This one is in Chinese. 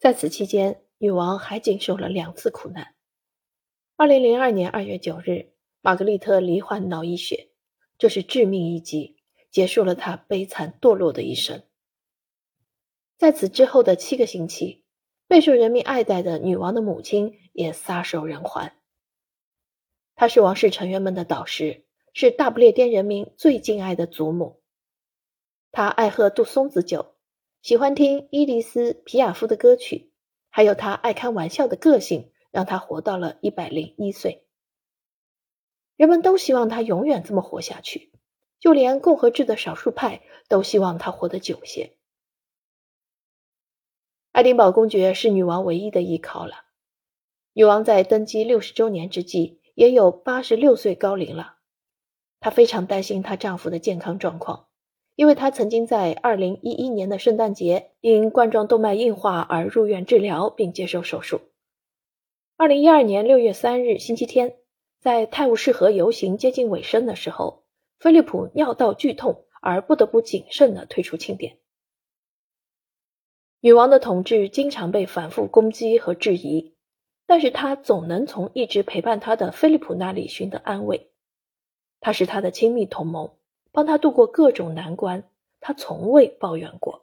在此期间，女王还经受了两次苦难。二零零二年二月九日，玛格丽特罹患脑溢血，这是致命一击，结束了她悲惨堕落的一生。在此之后的七个星期，备受人民爱戴的女王的母亲也撒手人寰。她是王室成员们的导师，是大不列颠人民最敬爱的祖母。她爱喝杜松子酒。喜欢听伊迪丝·皮亚夫的歌曲，还有他爱开玩笑的个性，让他活到了一百零一岁。人们都希望他永远这么活下去，就连共和制的少数派都希望他活得久些。爱丁堡公爵是女王唯一的依靠了。女王在登基六十周年之际，也有八十六岁高龄了。她非常担心她丈夫的健康状况。因为他曾经在二零一一年的圣诞节因冠状动脉硬化而入院治疗并接受手术。二零一二年六月三日星期天，在泰晤士河游行接近尾声的时候，菲利普尿道剧痛而不得不谨慎地退出庆典。女王的统治经常被反复攻击和质疑，但是她总能从一直陪伴她的菲利普那里寻得安慰。他是他的亲密同盟。帮他度过各种难关，他从未抱怨过。